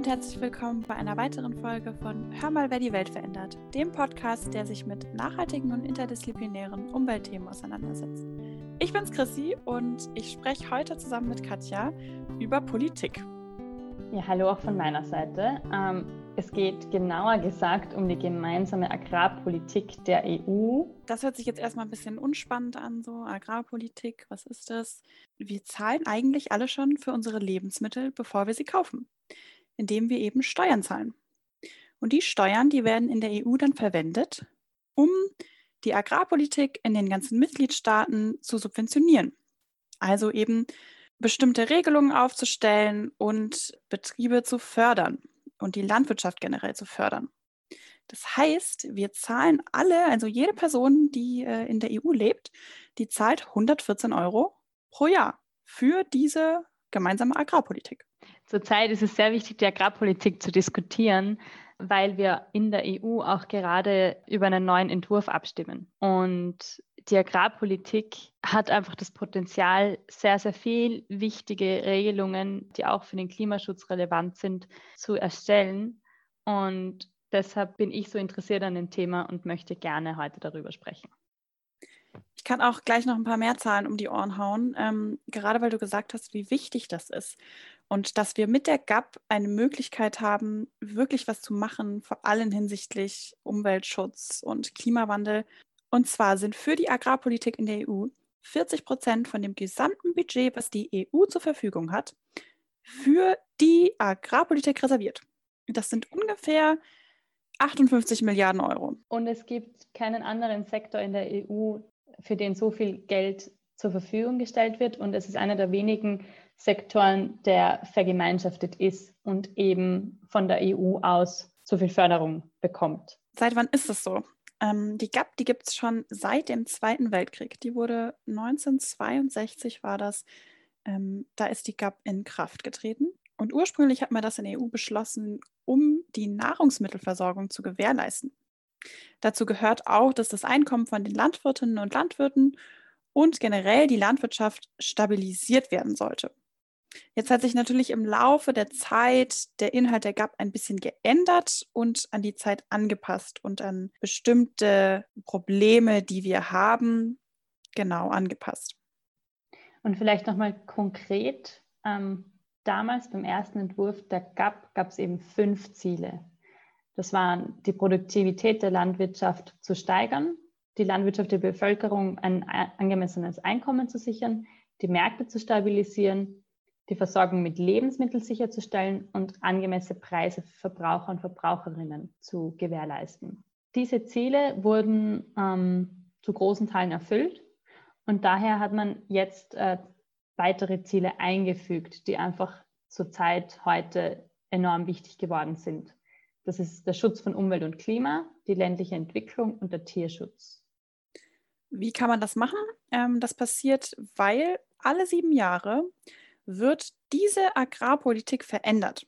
und herzlich willkommen bei einer weiteren Folge von Hör mal, wer die Welt verändert, dem Podcast, der sich mit nachhaltigen und interdisziplinären Umweltthemen auseinandersetzt. Ich bin's Chrissy und ich spreche heute zusammen mit Katja über Politik. Ja, hallo auch von meiner Seite. Ähm, es geht genauer gesagt um die gemeinsame Agrarpolitik der EU. Das hört sich jetzt erstmal ein bisschen unspannend an, so Agrarpolitik, was ist das? Wir zahlen eigentlich alle schon für unsere Lebensmittel, bevor wir sie kaufen indem wir eben Steuern zahlen. Und die Steuern, die werden in der EU dann verwendet, um die Agrarpolitik in den ganzen Mitgliedstaaten zu subventionieren. Also eben bestimmte Regelungen aufzustellen und Betriebe zu fördern und die Landwirtschaft generell zu fördern. Das heißt, wir zahlen alle, also jede Person, die äh, in der EU lebt, die zahlt 114 Euro pro Jahr für diese gemeinsame Agrarpolitik. Zurzeit ist es sehr wichtig, die Agrarpolitik zu diskutieren, weil wir in der EU auch gerade über einen neuen Entwurf abstimmen. Und die Agrarpolitik hat einfach das Potenzial, sehr, sehr viel wichtige Regelungen, die auch für den Klimaschutz relevant sind, zu erstellen. Und deshalb bin ich so interessiert an dem Thema und möchte gerne heute darüber sprechen. Ich kann auch gleich noch ein paar mehr Zahlen um die Ohren hauen, ähm, gerade weil du gesagt hast, wie wichtig das ist. Und dass wir mit der GAP eine Möglichkeit haben, wirklich was zu machen, vor allem hinsichtlich Umweltschutz und Klimawandel. Und zwar sind für die Agrarpolitik in der EU 40 Prozent von dem gesamten Budget, was die EU zur Verfügung hat, für die Agrarpolitik reserviert. Das sind ungefähr 58 Milliarden Euro. Und es gibt keinen anderen Sektor in der EU, für den so viel Geld zur Verfügung gestellt wird. Und es ist einer der wenigen Sektoren, der vergemeinschaftet ist und eben von der EU aus so viel Förderung bekommt. Seit wann ist es so? Ähm, die GAP, die gibt es schon seit dem Zweiten Weltkrieg. Die wurde 1962 war das. Ähm, da ist die GAP in Kraft getreten. Und ursprünglich hat man das in der EU beschlossen, um die Nahrungsmittelversorgung zu gewährleisten. Dazu gehört auch, dass das Einkommen von den Landwirtinnen und Landwirten und generell die Landwirtschaft stabilisiert werden sollte. Jetzt hat sich natürlich im Laufe der Zeit der Inhalt der GAP ein bisschen geändert und an die Zeit angepasst und an bestimmte Probleme, die wir haben, genau angepasst. Und vielleicht nochmal konkret, ähm, damals beim ersten Entwurf der GAP gab es eben fünf Ziele. Das waren die Produktivität der Landwirtschaft zu steigern, die Landwirtschaft der Bevölkerung ein angemessenes Einkommen zu sichern, die Märkte zu stabilisieren, die Versorgung mit Lebensmitteln sicherzustellen und angemessene Preise für Verbraucher und Verbraucherinnen zu gewährleisten. Diese Ziele wurden ähm, zu großen Teilen erfüllt und daher hat man jetzt äh, weitere Ziele eingefügt, die einfach zurzeit heute enorm wichtig geworden sind. Das ist der Schutz von Umwelt und Klima, die ländliche Entwicklung und der Tierschutz. Wie kann man das machen? Ähm, das passiert, weil alle sieben Jahre wird diese Agrarpolitik verändert.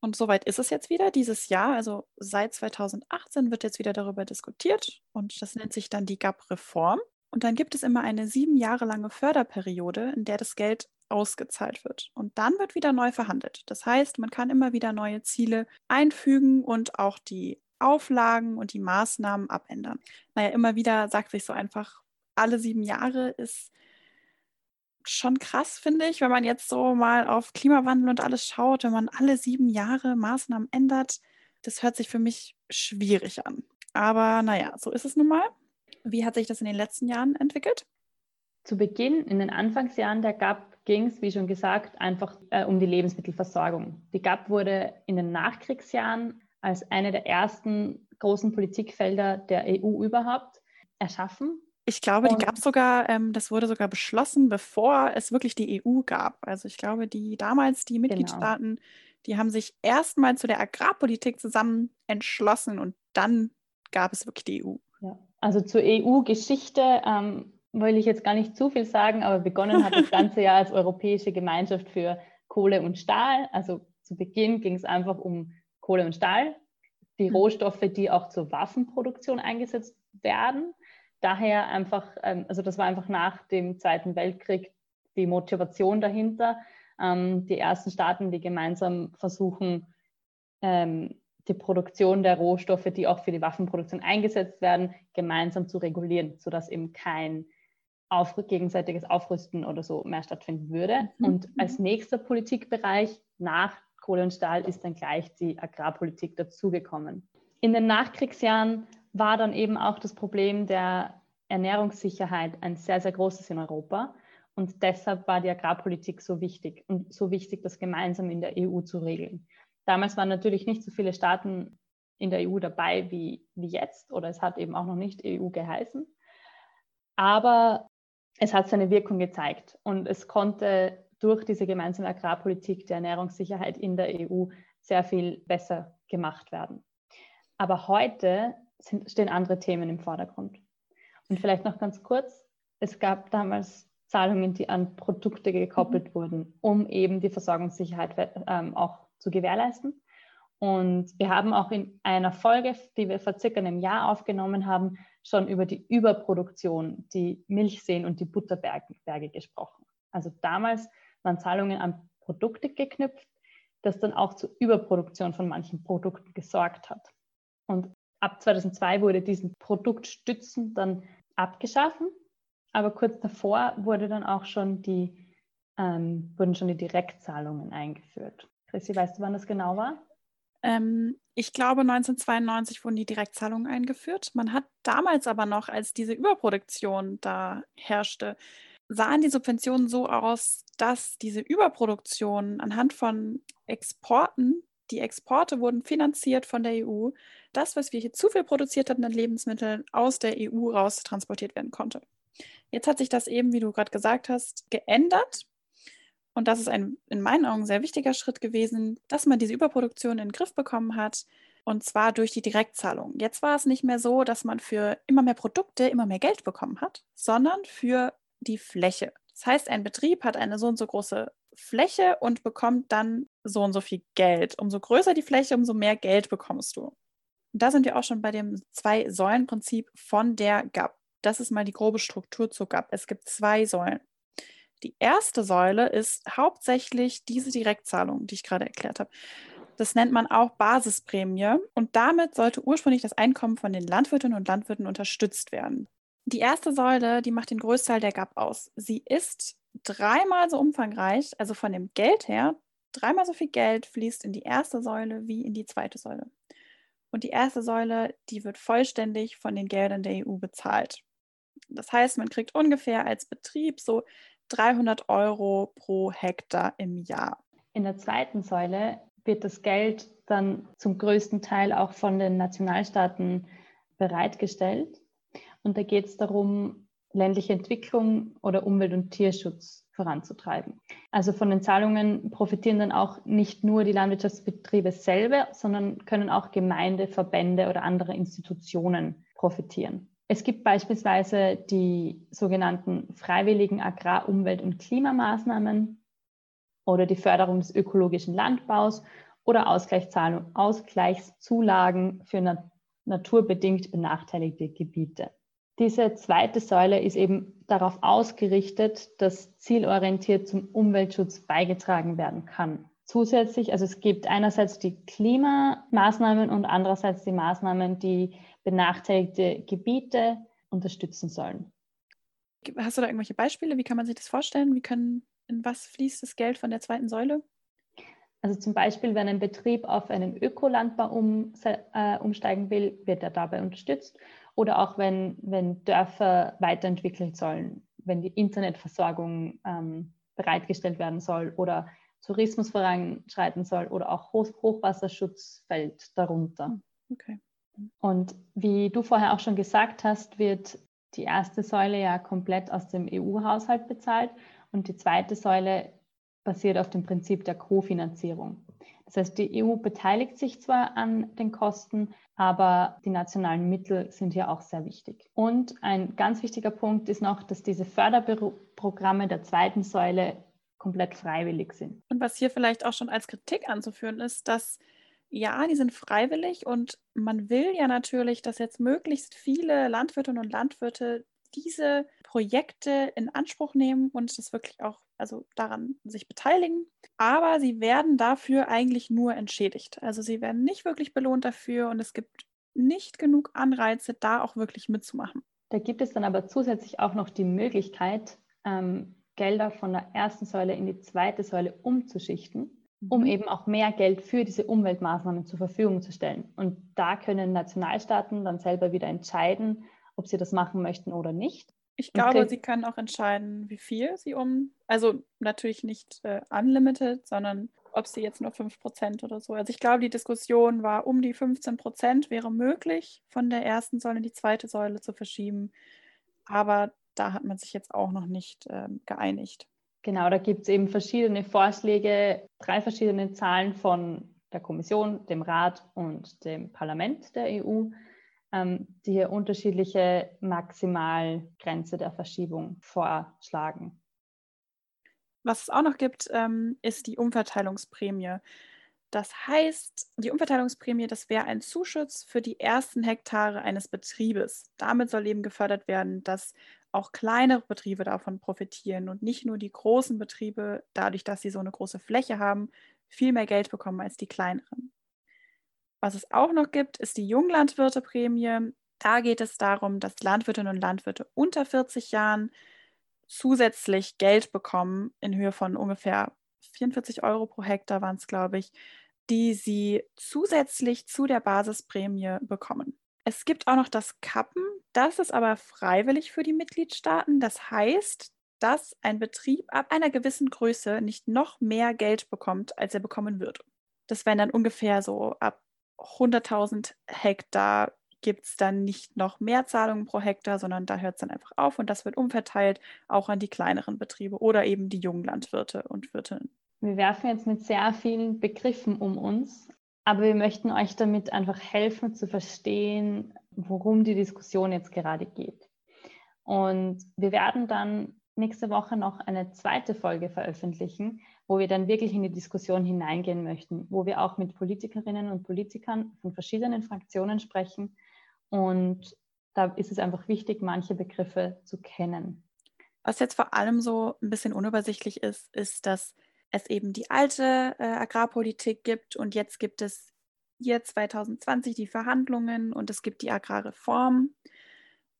Und soweit ist es jetzt wieder dieses Jahr. Also seit 2018 wird jetzt wieder darüber diskutiert und das nennt sich dann die GAP-Reform. Und dann gibt es immer eine sieben Jahre lange Förderperiode, in der das Geld ausgezahlt wird. Und dann wird wieder neu verhandelt. Das heißt, man kann immer wieder neue Ziele einfügen und auch die Auflagen und die Maßnahmen abändern. Naja, immer wieder sagt sich so einfach, alle sieben Jahre ist schon krass, finde ich, wenn man jetzt so mal auf Klimawandel und alles schaut, wenn man alle sieben Jahre Maßnahmen ändert. Das hört sich für mich schwierig an. Aber naja, so ist es nun mal. Wie hat sich das in den letzten Jahren entwickelt? Zu Beginn, in den Anfangsjahren der GAP, ging es, wie schon gesagt, einfach äh, um die Lebensmittelversorgung. Die GAP wurde in den Nachkriegsjahren als eine der ersten großen Politikfelder der EU überhaupt erschaffen. Ich glaube, die gab es sogar, ähm, das wurde sogar beschlossen, bevor es wirklich die EU gab. Also ich glaube, die damals, die genau. Mitgliedstaaten, genau. die haben sich erstmal zu der Agrarpolitik zusammen entschlossen und dann gab es wirklich die EU. Ja. Also zur EU-Geschichte ähm, will ich jetzt gar nicht zu viel sagen, aber begonnen hat das ganze Jahr als Europäische Gemeinschaft für Kohle und Stahl. Also zu Beginn ging es einfach um Kohle und Stahl, die mhm. Rohstoffe, die auch zur Waffenproduktion eingesetzt werden. Daher einfach, ähm, also das war einfach nach dem Zweiten Weltkrieg die Motivation dahinter, ähm, die ersten Staaten, die gemeinsam versuchen, ähm, die Produktion der Rohstoffe, die auch für die Waffenproduktion eingesetzt werden, gemeinsam zu regulieren, sodass eben kein auf, gegenseitiges Aufrüsten oder so mehr stattfinden würde. Mhm. Und als mhm. nächster Politikbereich nach Kohle und Stahl ist dann gleich die Agrarpolitik dazugekommen. In den Nachkriegsjahren war dann eben auch das Problem der Ernährungssicherheit ein sehr, sehr großes in Europa. Und deshalb war die Agrarpolitik so wichtig und so wichtig, das gemeinsam in der EU zu regeln. Damals waren natürlich nicht so viele Staaten in der EU dabei wie, wie jetzt oder es hat eben auch noch nicht EU geheißen. Aber es hat seine Wirkung gezeigt und es konnte durch diese gemeinsame Agrarpolitik der Ernährungssicherheit in der EU sehr viel besser gemacht werden. Aber heute sind, stehen andere Themen im Vordergrund. Und vielleicht noch ganz kurz, es gab damals Zahlungen, die an Produkte gekoppelt mhm. wurden, um eben die Versorgungssicherheit ähm, auch zu gewährleisten. Und wir haben auch in einer Folge, die wir vor circa einem Jahr aufgenommen haben, schon über die Überproduktion, die Milchseen und die Butterberge gesprochen. Also damals waren Zahlungen an Produkte geknüpft, das dann auch zur Überproduktion von manchen Produkten gesorgt hat. Und ab 2002 wurde diesen Produktstützen dann abgeschaffen, aber kurz davor wurde dann auch schon die, ähm, wurden schon die Direktzahlungen eingeführt. Chrissy, weißt du, wann das genau war? Ähm, ich glaube, 1992 wurden die Direktzahlungen eingeführt. Man hat damals aber noch, als diese Überproduktion da herrschte, sahen die Subventionen so aus, dass diese Überproduktion anhand von Exporten die Exporte wurden finanziert von der EU. Das, was wir hier zu viel produziert hatten an Lebensmitteln, aus der EU raus transportiert werden konnte. Jetzt hat sich das eben, wie du gerade gesagt hast, geändert. Und das ist ein in meinen Augen sehr wichtiger Schritt gewesen, dass man diese Überproduktion in den Griff bekommen hat. Und zwar durch die Direktzahlung. Jetzt war es nicht mehr so, dass man für immer mehr Produkte immer mehr Geld bekommen hat, sondern für die Fläche. Das heißt, ein Betrieb hat eine so und so große Fläche und bekommt dann so und so viel Geld. Umso größer die Fläche, umso mehr Geld bekommst du. Und da sind wir auch schon bei dem Zwei-Säulen-Prinzip von der GAP. Das ist mal die grobe Struktur zur GAP. Es gibt zwei Säulen. Die erste Säule ist hauptsächlich diese Direktzahlung, die ich gerade erklärt habe. Das nennt man auch Basisprämie und damit sollte ursprünglich das Einkommen von den Landwirtinnen und Landwirten unterstützt werden. Die erste Säule, die macht den Großteil der GAP aus. Sie ist dreimal so umfangreich, also von dem Geld her, dreimal so viel Geld fließt in die erste Säule wie in die zweite Säule. Und die erste Säule, die wird vollständig von den Geldern der EU bezahlt. Das heißt, man kriegt ungefähr als Betrieb so 300 Euro pro Hektar im Jahr. In der zweiten Säule wird das Geld dann zum größten Teil auch von den Nationalstaaten bereitgestellt. Und da geht es darum, ländliche Entwicklung oder Umwelt- und Tierschutz voranzutreiben. Also von den Zahlungen profitieren dann auch nicht nur die Landwirtschaftsbetriebe selber, sondern können auch Gemeinde, Verbände oder andere Institutionen profitieren. Es gibt beispielsweise die sogenannten freiwilligen Agrar-, Umwelt- und Klimamaßnahmen oder die Förderung des ökologischen Landbaus oder Ausgleichszulagen für nat naturbedingt benachteiligte Gebiete. Diese zweite Säule ist eben darauf ausgerichtet, dass zielorientiert zum Umweltschutz beigetragen werden kann. Zusätzlich, also es gibt einerseits die Klimamaßnahmen und andererseits die Maßnahmen, die benachteiligte Gebiete unterstützen sollen. Hast du da irgendwelche Beispiele? Wie kann man sich das vorstellen? Wie können, in was fließt das Geld von der zweiten Säule? Also zum Beispiel, wenn ein Betrieb auf einen Ökolandbau um, äh, umsteigen will, wird er dabei unterstützt oder auch wenn, wenn Dörfer weiterentwickelt sollen, wenn die Internetversorgung ähm, bereitgestellt werden soll oder Tourismus voranschreiten soll oder auch Hoch Hochwasserschutz fällt darunter. Okay. Und wie du vorher auch schon gesagt hast, wird die erste Säule ja komplett aus dem EU-Haushalt bezahlt und die zweite Säule basiert auf dem Prinzip der Kofinanzierung. Das heißt, die EU beteiligt sich zwar an den Kosten, aber die nationalen Mittel sind hier auch sehr wichtig. Und ein ganz wichtiger Punkt ist noch, dass diese Förderprogramme der zweiten Säule komplett freiwillig sind. Und was hier vielleicht auch schon als Kritik anzuführen ist, dass ja, die sind freiwillig und man will ja natürlich, dass jetzt möglichst viele Landwirtinnen und Landwirte diese Projekte in Anspruch nehmen und das wirklich auch also daran sich beteiligen. Aber sie werden dafür eigentlich nur entschädigt. Also sie werden nicht wirklich belohnt dafür und es gibt nicht genug Anreize, da auch wirklich mitzumachen. Da gibt es dann aber zusätzlich auch noch die Möglichkeit, ähm, Gelder von der ersten Säule in die zweite Säule umzuschichten um mhm. eben auch mehr Geld für diese Umweltmaßnahmen zur Verfügung zu stellen. Und da können Nationalstaaten dann selber wieder entscheiden, ob sie das machen möchten oder nicht. Ich glaube, sie können auch entscheiden, wie viel sie um, also natürlich nicht äh, unlimited, sondern ob sie jetzt nur 5% oder so. Also ich glaube, die Diskussion war um die 15% wäre möglich, von der ersten Säule in die zweite Säule zu verschieben. Aber da hat man sich jetzt auch noch nicht äh, geeinigt. Genau, da gibt es eben verschiedene Vorschläge, drei verschiedene Zahlen von der Kommission, dem Rat und dem Parlament der EU, die hier unterschiedliche Maximalgrenze der Verschiebung vorschlagen. Was es auch noch gibt, ähm, ist die Umverteilungsprämie. Das heißt, die Umverteilungsprämie, das wäre ein Zuschuss für die ersten Hektare eines Betriebes. Damit soll eben gefördert werden, dass auch kleinere Betriebe davon profitieren und nicht nur die großen Betriebe, dadurch, dass sie so eine große Fläche haben, viel mehr Geld bekommen als die kleineren. Was es auch noch gibt, ist die Junglandwirteprämie. Da geht es darum, dass Landwirtinnen und Landwirte unter 40 Jahren zusätzlich Geld bekommen in Höhe von ungefähr 44 Euro pro Hektar waren es, glaube ich, die sie zusätzlich zu der Basisprämie bekommen. Es gibt auch noch das Kappen. Das ist aber freiwillig für die Mitgliedstaaten. Das heißt, dass ein Betrieb ab einer gewissen Größe nicht noch mehr Geld bekommt, als er bekommen würde. Das wären dann ungefähr so ab 100.000 Hektar gibt es dann nicht noch mehr Zahlungen pro Hektar, sondern da hört es dann einfach auf und das wird umverteilt auch an die kleineren Betriebe oder eben die jungen Landwirte und Wirtinnen. Wir werfen jetzt mit sehr vielen Begriffen um uns, aber wir möchten euch damit einfach helfen zu verstehen, worum die Diskussion jetzt gerade geht. Und wir werden dann nächste Woche noch eine zweite Folge veröffentlichen, wo wir dann wirklich in die Diskussion hineingehen möchten, wo wir auch mit Politikerinnen und Politikern von verschiedenen Fraktionen sprechen. Und da ist es einfach wichtig, manche Begriffe zu kennen. Was jetzt vor allem so ein bisschen unübersichtlich ist, ist, dass es eben die alte äh, Agrarpolitik gibt und jetzt gibt es hier 2020 die Verhandlungen und es gibt die Agrarreform.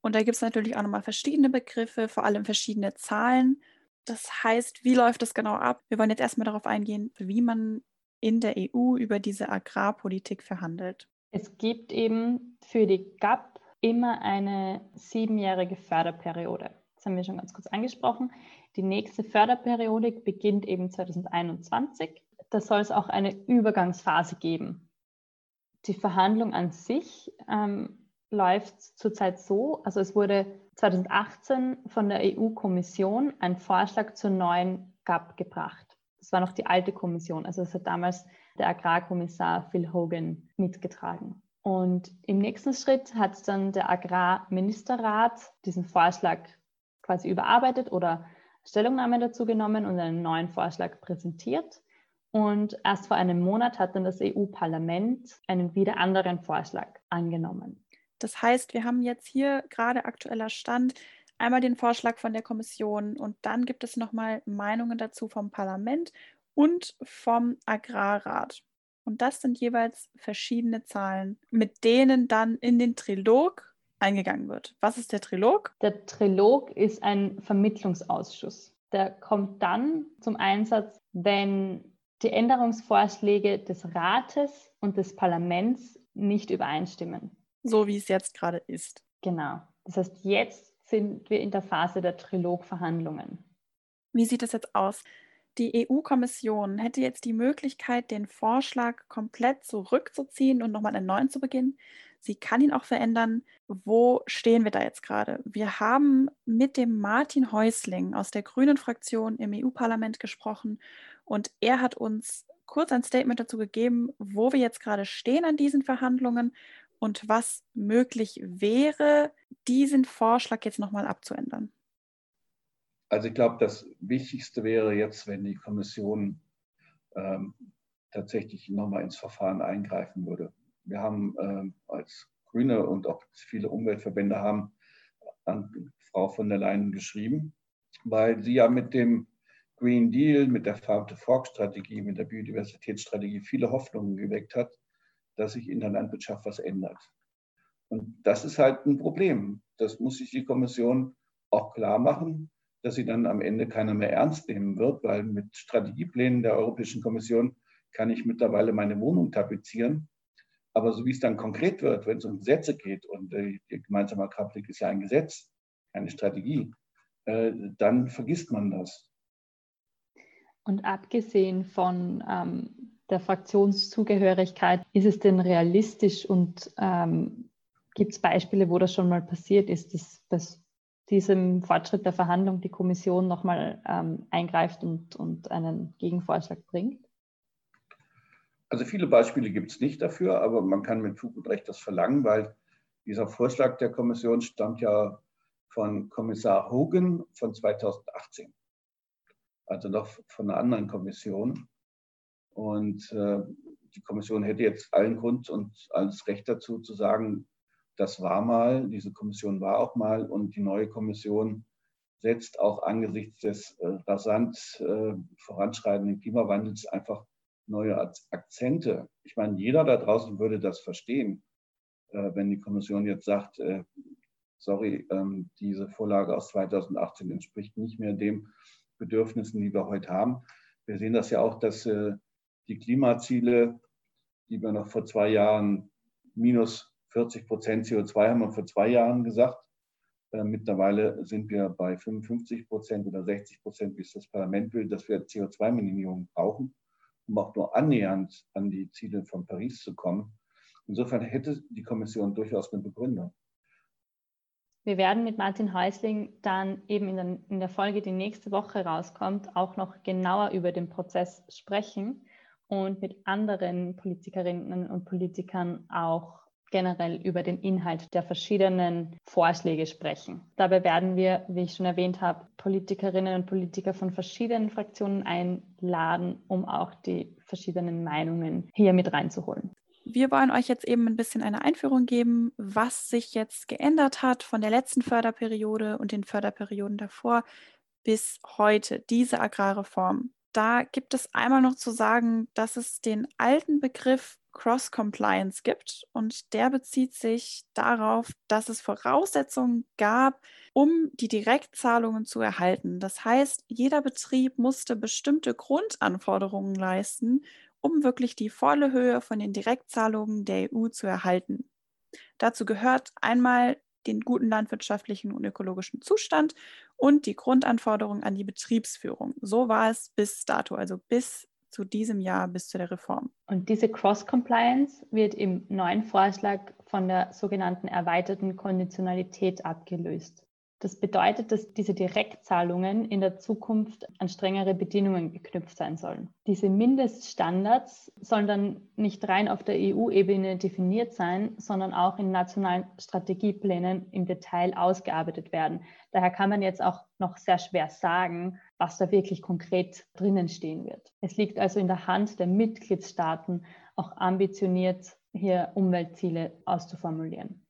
Und da gibt es natürlich auch nochmal verschiedene Begriffe, vor allem verschiedene Zahlen. Das heißt, wie läuft das genau ab? Wir wollen jetzt erstmal darauf eingehen, wie man in der EU über diese Agrarpolitik verhandelt. Es gibt eben für die GAP immer eine siebenjährige Förderperiode. Das haben wir schon ganz kurz angesprochen. Die nächste Förderperiode beginnt eben 2021. Da soll es auch eine Übergangsphase geben. Die Verhandlung an sich ähm, läuft zurzeit so, also es wurde 2018 von der EU-Kommission ein Vorschlag zur neuen GAP gebracht. Das war noch die alte Kommission, also das hat damals der Agrarkommissar Phil Hogan mitgetragen. Und im nächsten Schritt hat dann der Agrarministerrat diesen Vorschlag quasi überarbeitet oder Stellungnahme dazu genommen und einen neuen Vorschlag präsentiert. Und erst vor einem Monat hat dann das EU-Parlament einen wieder anderen Vorschlag angenommen. Das heißt, wir haben jetzt hier gerade aktueller Stand einmal den Vorschlag von der Kommission und dann gibt es nochmal Meinungen dazu vom Parlament und vom Agrarrat. Und das sind jeweils verschiedene Zahlen, mit denen dann in den Trilog eingegangen wird. Was ist der Trilog? Der Trilog ist ein Vermittlungsausschuss. Der kommt dann zum Einsatz, wenn die Änderungsvorschläge des Rates und des Parlaments nicht übereinstimmen. So wie es jetzt gerade ist. Genau. Das heißt, jetzt sind wir in der Phase der Trilogverhandlungen. Wie sieht es jetzt aus? Die EU-Kommission hätte jetzt die Möglichkeit, den Vorschlag komplett zurückzuziehen und nochmal einen neuen zu beginnen. Sie kann ihn auch verändern. Wo stehen wir da jetzt gerade? Wir haben mit dem Martin Häusling aus der Grünen Fraktion im EU-Parlament gesprochen und er hat uns kurz ein Statement dazu gegeben, wo wir jetzt gerade stehen an diesen Verhandlungen und was möglich wäre, diesen Vorschlag jetzt nochmal abzuändern. Also ich glaube, das Wichtigste wäre jetzt, wenn die Kommission ähm, tatsächlich nochmal ins Verfahren eingreifen würde. Wir haben äh, als Grüne und auch viele Umweltverbände haben an Frau von der Leyen geschrieben, weil sie ja mit dem Green Deal, mit der Farm-to-Fork-Strategie, mit der Biodiversitätsstrategie viele Hoffnungen geweckt hat, dass sich in der Landwirtschaft was ändert. Und das ist halt ein Problem. Das muss sich die Kommission auch klar machen, dass sie dann am Ende keiner mehr ernst nehmen wird, weil mit Strategieplänen der Europäischen Kommission kann ich mittlerweile meine Wohnung tapezieren. Aber so wie es dann konkret wird, wenn es um Gesetze geht und die gemeinsame Agrarpolitik ist ja ein Gesetz, keine Strategie, äh, dann vergisst man das. Und abgesehen von ähm, der Fraktionszugehörigkeit, ist es denn realistisch und ähm, gibt es Beispiele, wo das schon mal passiert ist, dass bei diesem Fortschritt der Verhandlung die Kommission nochmal ähm, eingreift und, und einen Gegenvorschlag bringt? Also viele Beispiele gibt es nicht dafür, aber man kann mit Fug und Recht das verlangen, weil dieser Vorschlag der Kommission stammt ja von Kommissar Hogan von 2018 also noch von einer anderen Kommission. Und äh, die Kommission hätte jetzt allen Grund und alles Recht dazu zu sagen, das war mal, diese Kommission war auch mal und die neue Kommission setzt auch angesichts des äh, rasant äh, voranschreitenden Klimawandels einfach neue Akzente. Ich meine, jeder da draußen würde das verstehen, äh, wenn die Kommission jetzt sagt, äh, sorry, ähm, diese Vorlage aus 2018 entspricht nicht mehr dem, Bedürfnissen, die wir heute haben. Wir sehen das ja auch, dass äh, die Klimaziele, die wir noch vor zwei Jahren minus 40 Prozent CO2 haben wir vor zwei Jahren gesagt. Äh, mittlerweile sind wir bei 55 Prozent oder 60 Prozent, wie es das Parlament will, dass wir CO2-Minimierung brauchen, um auch nur annähernd an die Ziele von Paris zu kommen. Insofern hätte die Kommission durchaus eine Begründung. Wir werden mit Martin Häusling dann eben in der, in der, Folge, die nächste Woche rauskommt, auch noch genauer über den Prozess sprechen und mit anderen Politikerinnen und Politikern auch generell über den Inhalt der verschiedenen Vorschläge sprechen. Dabei werden wir, wie ich schon erwähnt habe, Politikerinnen und Politiker von verschiedenen Fraktionen einladen, um auch die verschiedenen Meinungen hier mit reinzuholen. Wir wollen euch jetzt eben ein bisschen eine Einführung geben, was sich jetzt geändert hat von der letzten Förderperiode und den Förderperioden davor bis heute, diese Agrarreform. Da gibt es einmal noch zu sagen, dass es den alten Begriff Cross-Compliance gibt und der bezieht sich darauf, dass es Voraussetzungen gab, um die Direktzahlungen zu erhalten. Das heißt, jeder Betrieb musste bestimmte Grundanforderungen leisten, um wirklich die volle Höhe von den Direktzahlungen der EU zu erhalten. Dazu gehört einmal den guten landwirtschaftlichen und ökologischen Zustand und die Grundanforderungen an die Betriebsführung. So war es bis dato, also bis zu diesem Jahr, bis zu der Reform. Und diese Cross-Compliance wird im neuen Vorschlag von der sogenannten erweiterten Konditionalität abgelöst. Das bedeutet, dass diese Direktzahlungen in der Zukunft an strengere Bedingungen geknüpft sein sollen. Diese Mindeststandards sollen dann nicht rein auf der EU-Ebene definiert sein, sondern auch in nationalen Strategieplänen im Detail ausgearbeitet werden. Daher kann man jetzt auch noch sehr schwer sagen, was da wirklich konkret drinnen stehen wird. Es liegt also in der Hand der Mitgliedstaaten, auch ambitioniert hier Umweltziele auszuformulieren.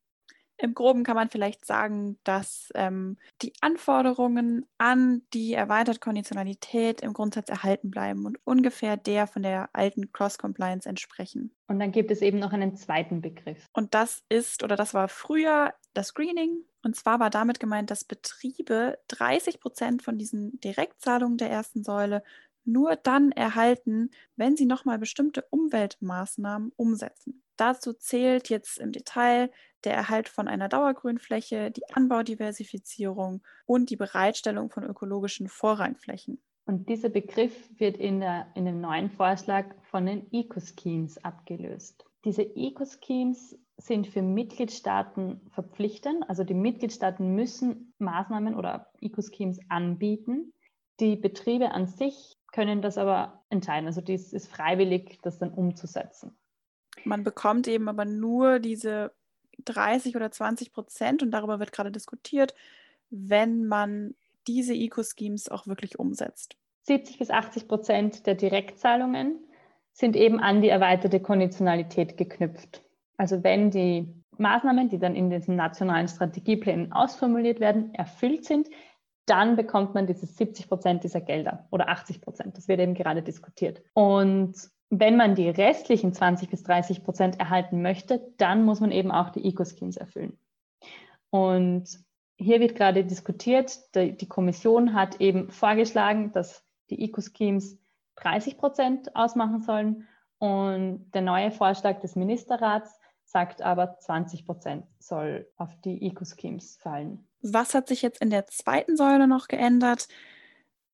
Im Groben kann man vielleicht sagen, dass ähm, die Anforderungen an die erweiterte Konditionalität im Grundsatz erhalten bleiben und ungefähr der von der alten Cross-Compliance entsprechen. Und dann gibt es eben noch einen zweiten Begriff. Und das ist oder das war früher das Screening. Und zwar war damit gemeint, dass Betriebe 30 Prozent von diesen Direktzahlungen der ersten Säule nur dann erhalten, wenn sie nochmal bestimmte Umweltmaßnahmen umsetzen. Dazu zählt jetzt im Detail der Erhalt von einer Dauergrünfläche, die Anbaudiversifizierung und die Bereitstellung von ökologischen Vorrangflächen. Und dieser Begriff wird in, der, in dem neuen Vorschlag von den Eco-Schemes abgelöst. Diese Eco-Schemes sind für Mitgliedstaaten verpflichtend. Also die Mitgliedstaaten müssen Maßnahmen oder Eco-Schemes anbieten. Die Betriebe an sich können das aber entscheiden. Also dies ist freiwillig, das dann umzusetzen. Man bekommt eben aber nur diese 30 oder 20 Prozent und darüber wird gerade diskutiert, wenn man diese Eco-Schemes auch wirklich umsetzt. 70 bis 80 Prozent der Direktzahlungen sind eben an die erweiterte Konditionalität geknüpft. Also wenn die Maßnahmen, die dann in diesen nationalen Strategieplänen ausformuliert werden, erfüllt sind, dann bekommt man diese 70 Prozent dieser Gelder oder 80 Prozent. Das wird eben gerade diskutiert. Und wenn man die restlichen 20 bis 30 Prozent erhalten möchte, dann muss man eben auch die Eco-Schemes erfüllen. Und hier wird gerade diskutiert, die Kommission hat eben vorgeschlagen, dass die Eco-Schemes 30 Prozent ausmachen sollen und der neue Vorschlag des Ministerrats sagt aber, 20 Prozent soll auf die Eco-Schemes fallen. Was hat sich jetzt in der zweiten Säule noch geändert?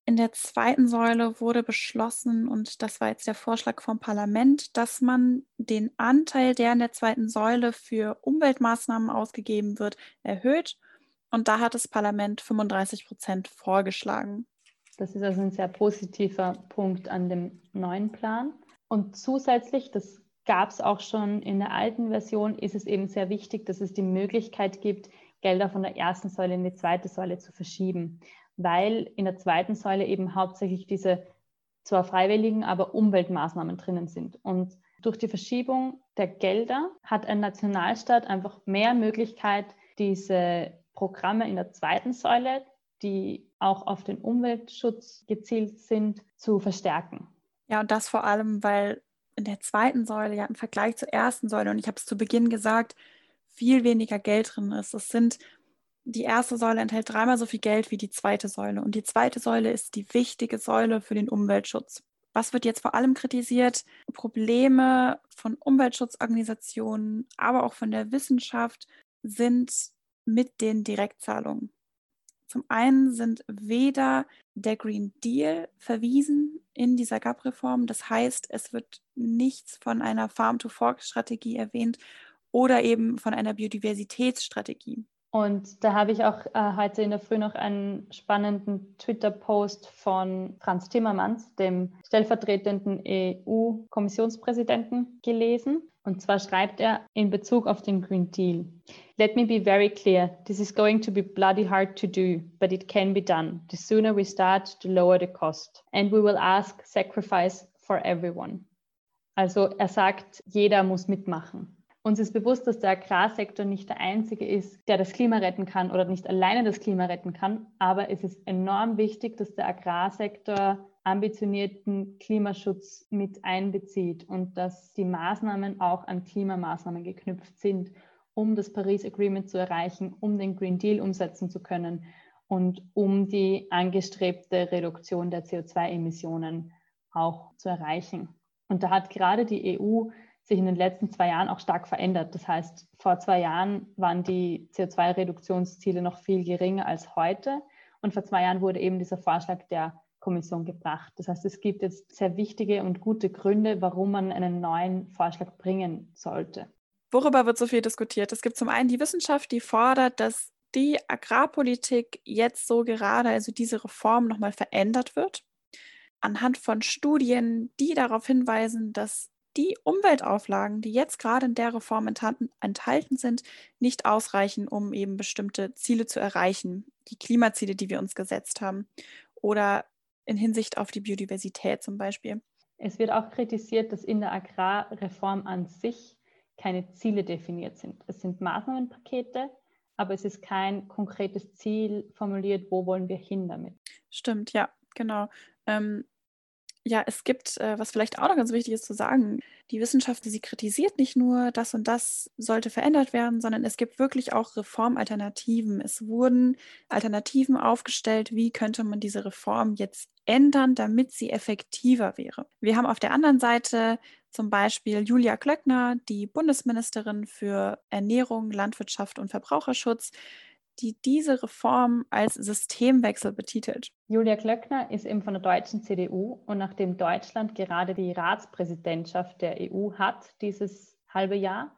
In der zweiten Säule wurde beschlossen, und das war jetzt der Vorschlag vom Parlament, dass man den Anteil, der in der zweiten Säule für Umweltmaßnahmen ausgegeben wird, erhöht. Und da hat das Parlament 35 Prozent vorgeschlagen. Das ist also ein sehr positiver Punkt an dem neuen Plan. Und zusätzlich, das gab es auch schon in der alten Version, ist es eben sehr wichtig, dass es die Möglichkeit gibt, Gelder von der ersten Säule in die zweite Säule zu verschieben, weil in der zweiten Säule eben hauptsächlich diese zwar freiwilligen, aber Umweltmaßnahmen drinnen sind. Und durch die Verschiebung der Gelder hat ein Nationalstaat einfach mehr Möglichkeit, diese Programme in der zweiten Säule, die auch auf den Umweltschutz gezielt sind, zu verstärken. Ja, und das vor allem, weil in der zweiten Säule ja im Vergleich zur ersten Säule, und ich habe es zu Beginn gesagt, viel weniger Geld drin ist. Es sind, die erste Säule enthält dreimal so viel Geld wie die zweite Säule. Und die zweite Säule ist die wichtige Säule für den Umweltschutz. Was wird jetzt vor allem kritisiert? Probleme von Umweltschutzorganisationen, aber auch von der Wissenschaft sind mit den Direktzahlungen. Zum einen sind weder der Green Deal verwiesen in dieser GAP-Reform. Das heißt, es wird nichts von einer Farm-to-Fork-Strategie erwähnt oder eben von einer Biodiversitätsstrategie. Und da habe ich auch äh, heute in der Früh noch einen spannenden Twitter-Post von Franz Timmermans, dem stellvertretenden EU-Kommissionspräsidenten, gelesen. Und zwar schreibt er in Bezug auf den Green Deal. Let me be very clear. This is going to be bloody hard to do, but it can be done. The sooner we start, the lower the cost. And we will ask sacrifice for everyone. Also er sagt, jeder muss mitmachen. Uns ist bewusst, dass der Agrarsektor nicht der einzige ist, der das Klima retten kann oder nicht alleine das Klima retten kann. Aber es ist enorm wichtig, dass der Agrarsektor ambitionierten Klimaschutz mit einbezieht und dass die Maßnahmen auch an Klimamaßnahmen geknüpft sind, um das Paris Agreement zu erreichen, um den Green Deal umsetzen zu können und um die angestrebte Reduktion der CO2-Emissionen auch zu erreichen. Und da hat gerade die EU sich in den letzten zwei Jahren auch stark verändert. Das heißt, vor zwei Jahren waren die CO2-Reduktionsziele noch viel geringer als heute. Und vor zwei Jahren wurde eben dieser Vorschlag der Kommission gebracht. Das heißt, es gibt jetzt sehr wichtige und gute Gründe, warum man einen neuen Vorschlag bringen sollte. Worüber wird so viel diskutiert? Es gibt zum einen die Wissenschaft, die fordert, dass die Agrarpolitik jetzt so gerade, also diese Reform nochmal verändert wird. Anhand von Studien, die darauf hinweisen, dass die Umweltauflagen, die jetzt gerade in der Reform enthalten, sind, nicht ausreichen, um eben bestimmte Ziele zu erreichen, die Klimaziele, die wir uns gesetzt haben oder in Hinsicht auf die Biodiversität zum Beispiel. Es wird auch kritisiert, dass in der Agrarreform an sich keine Ziele definiert sind. Es sind Maßnahmenpakete, aber es ist kein konkretes Ziel formuliert, wo wollen wir hin damit. Stimmt, ja, genau. Ähm, ja, es gibt, äh, was vielleicht auch noch ganz wichtig ist zu sagen, die Wissenschaft, sie kritisiert nicht nur, das und das sollte verändert werden, sondern es gibt wirklich auch Reformalternativen. Es wurden Alternativen aufgestellt, wie könnte man diese Reform jetzt ändern, damit sie effektiver wäre. Wir haben auf der anderen Seite zum Beispiel Julia Klöckner, die Bundesministerin für Ernährung, Landwirtschaft und Verbraucherschutz, die diese Reform als Systemwechsel betitelt. Julia Klöckner ist eben von der deutschen CDU und nachdem Deutschland gerade die Ratspräsidentschaft der EU hat, dieses halbe Jahr,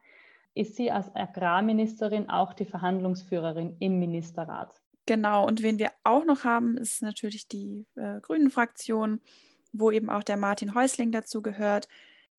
ist sie als Agrarministerin auch die Verhandlungsführerin im Ministerrat. Genau, und wen wir auch noch haben, ist natürlich die äh, Grünen-Fraktion, wo eben auch der Martin Häusling dazu gehört,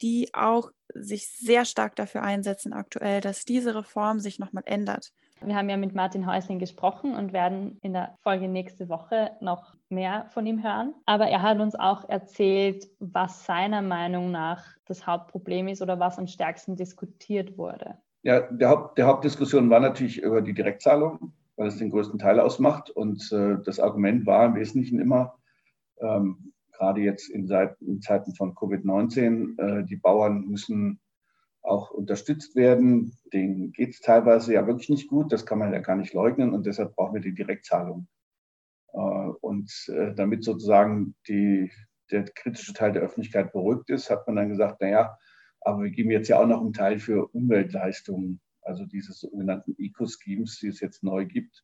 die auch sich sehr stark dafür einsetzen aktuell, dass diese Reform sich nochmal ändert. Wir haben ja mit Martin Häusling gesprochen und werden in der Folge nächste Woche noch mehr von ihm hören. Aber er hat uns auch erzählt, was seiner Meinung nach das Hauptproblem ist oder was am stärksten diskutiert wurde. Ja, der, Haupt, der Hauptdiskussion war natürlich über die Direktzahlung, weil es den größten Teil ausmacht. Und äh, das Argument war im Wesentlichen immer, ähm, gerade jetzt in, in Zeiten von Covid-19, äh, die Bauern müssen auch unterstützt werden. Denen geht es teilweise ja wirklich nicht gut, das kann man ja gar nicht leugnen und deshalb brauchen wir die Direktzahlung. Äh, und äh, damit sozusagen die, der kritische Teil der Öffentlichkeit beruhigt ist, hat man dann gesagt, naja, aber wir geben jetzt ja auch noch einen Teil für Umweltleistungen, also diese sogenannten Eco-Schemes, die es jetzt neu gibt.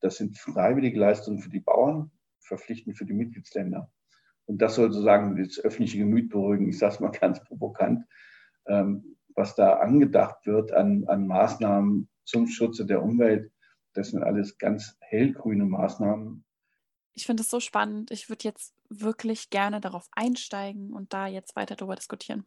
Das sind freiwillige Leistungen für die Bauern, verpflichtend für die Mitgliedsländer. Und das soll sozusagen das öffentliche Gemüt beruhigen. Ich sage es mal ganz provokant. Ähm, was da angedacht wird an, an Maßnahmen zum Schutze der Umwelt, das sind alles ganz hellgrüne Maßnahmen. Ich finde es so spannend. Ich würde jetzt wirklich gerne darauf einsteigen und da jetzt weiter darüber diskutieren.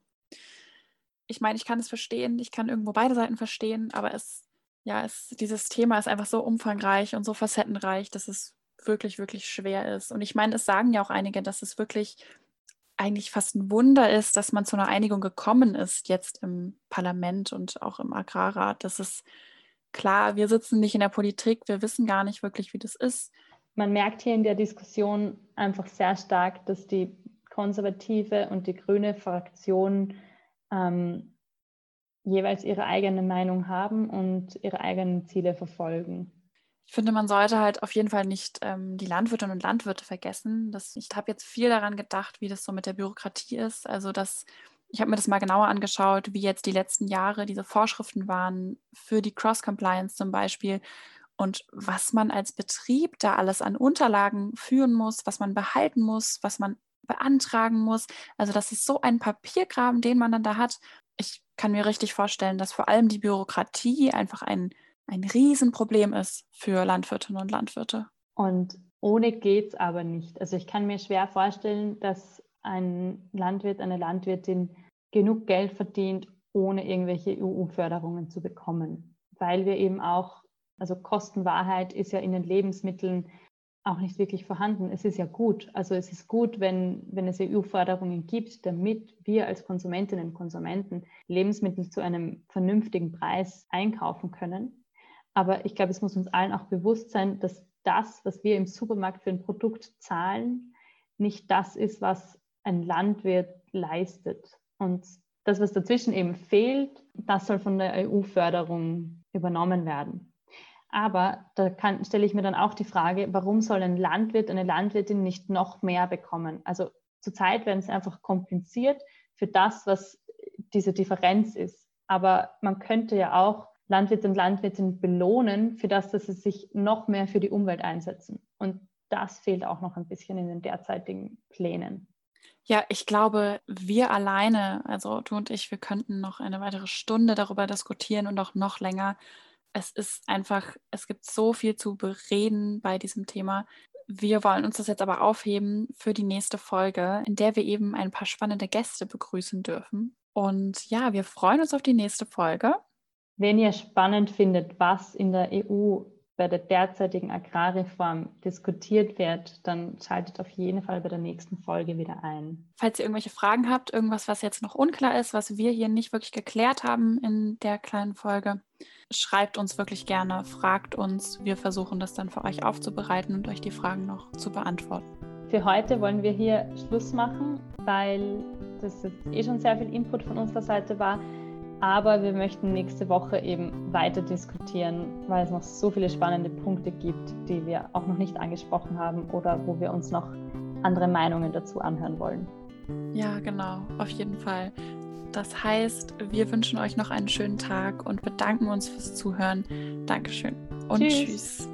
Ich meine, ich kann es verstehen, ich kann irgendwo beide Seiten verstehen, aber es, ja, es, dieses Thema ist einfach so umfangreich und so facettenreich, dass es wirklich, wirklich schwer ist. Und ich meine, es sagen ja auch einige, dass es wirklich eigentlich fast ein Wunder ist, dass man zu einer Einigung gekommen ist, jetzt im Parlament und auch im Agrarrat. Das ist klar, wir sitzen nicht in der Politik, wir wissen gar nicht wirklich, wie das ist. Man merkt hier in der Diskussion einfach sehr stark, dass die konservative und die grüne Fraktion ähm, jeweils ihre eigene Meinung haben und ihre eigenen Ziele verfolgen ich finde, man sollte halt auf jeden Fall nicht ähm, die Landwirtinnen und Landwirte vergessen. Das, ich habe jetzt viel daran gedacht, wie das so mit der Bürokratie ist. Also das, ich habe mir das mal genauer angeschaut, wie jetzt die letzten Jahre diese Vorschriften waren für die Cross-Compliance zum Beispiel und was man als Betrieb da alles an Unterlagen führen muss, was man behalten muss, was man beantragen muss. Also das ist so ein Papiergraben, den man dann da hat. Ich kann mir richtig vorstellen, dass vor allem die Bürokratie einfach ein ein Riesenproblem ist für Landwirtinnen und Landwirte. Und ohne geht es aber nicht. Also ich kann mir schwer vorstellen, dass ein Landwirt, eine Landwirtin genug Geld verdient, ohne irgendwelche EU-Förderungen zu bekommen. Weil wir eben auch, also Kostenwahrheit ist ja in den Lebensmitteln auch nicht wirklich vorhanden. Es ist ja gut. Also es ist gut, wenn, wenn es EU-Förderungen gibt, damit wir als Konsumentinnen und Konsumenten Lebensmittel zu einem vernünftigen Preis einkaufen können. Aber ich glaube, es muss uns allen auch bewusst sein, dass das, was wir im Supermarkt für ein Produkt zahlen, nicht das ist, was ein Landwirt leistet. Und das, was dazwischen eben fehlt, das soll von der EU-Förderung übernommen werden. Aber da kann, stelle ich mir dann auch die Frage, warum soll ein Landwirt, eine Landwirtin nicht noch mehr bekommen? Also zurzeit werden sie einfach kompensiert für das, was diese Differenz ist. Aber man könnte ja auch Landwirte und Landwirtinnen belohnen für das, dass sie sich noch mehr für die Umwelt einsetzen. Und das fehlt auch noch ein bisschen in den derzeitigen Plänen. Ja, ich glaube, wir alleine, also du und ich, wir könnten noch eine weitere Stunde darüber diskutieren und auch noch länger. Es ist einfach, es gibt so viel zu bereden bei diesem Thema. Wir wollen uns das jetzt aber aufheben für die nächste Folge, in der wir eben ein paar spannende Gäste begrüßen dürfen. Und ja, wir freuen uns auf die nächste Folge. Wenn ihr spannend findet, was in der EU bei der derzeitigen Agrarreform diskutiert wird, dann schaltet auf jeden Fall bei der nächsten Folge wieder ein. Falls ihr irgendwelche Fragen habt, irgendwas, was jetzt noch unklar ist, was wir hier nicht wirklich geklärt haben in der kleinen Folge, schreibt uns wirklich gerne, fragt uns. Wir versuchen das dann für euch aufzubereiten und euch die Fragen noch zu beantworten. Für heute wollen wir hier Schluss machen, weil das jetzt eh schon sehr viel Input von unserer Seite war. Aber wir möchten nächste Woche eben weiter diskutieren, weil es noch so viele spannende Punkte gibt, die wir auch noch nicht angesprochen haben oder wo wir uns noch andere Meinungen dazu anhören wollen. Ja, genau, auf jeden Fall. Das heißt, wir wünschen euch noch einen schönen Tag und bedanken uns fürs Zuhören. Dankeschön und tschüss. tschüss.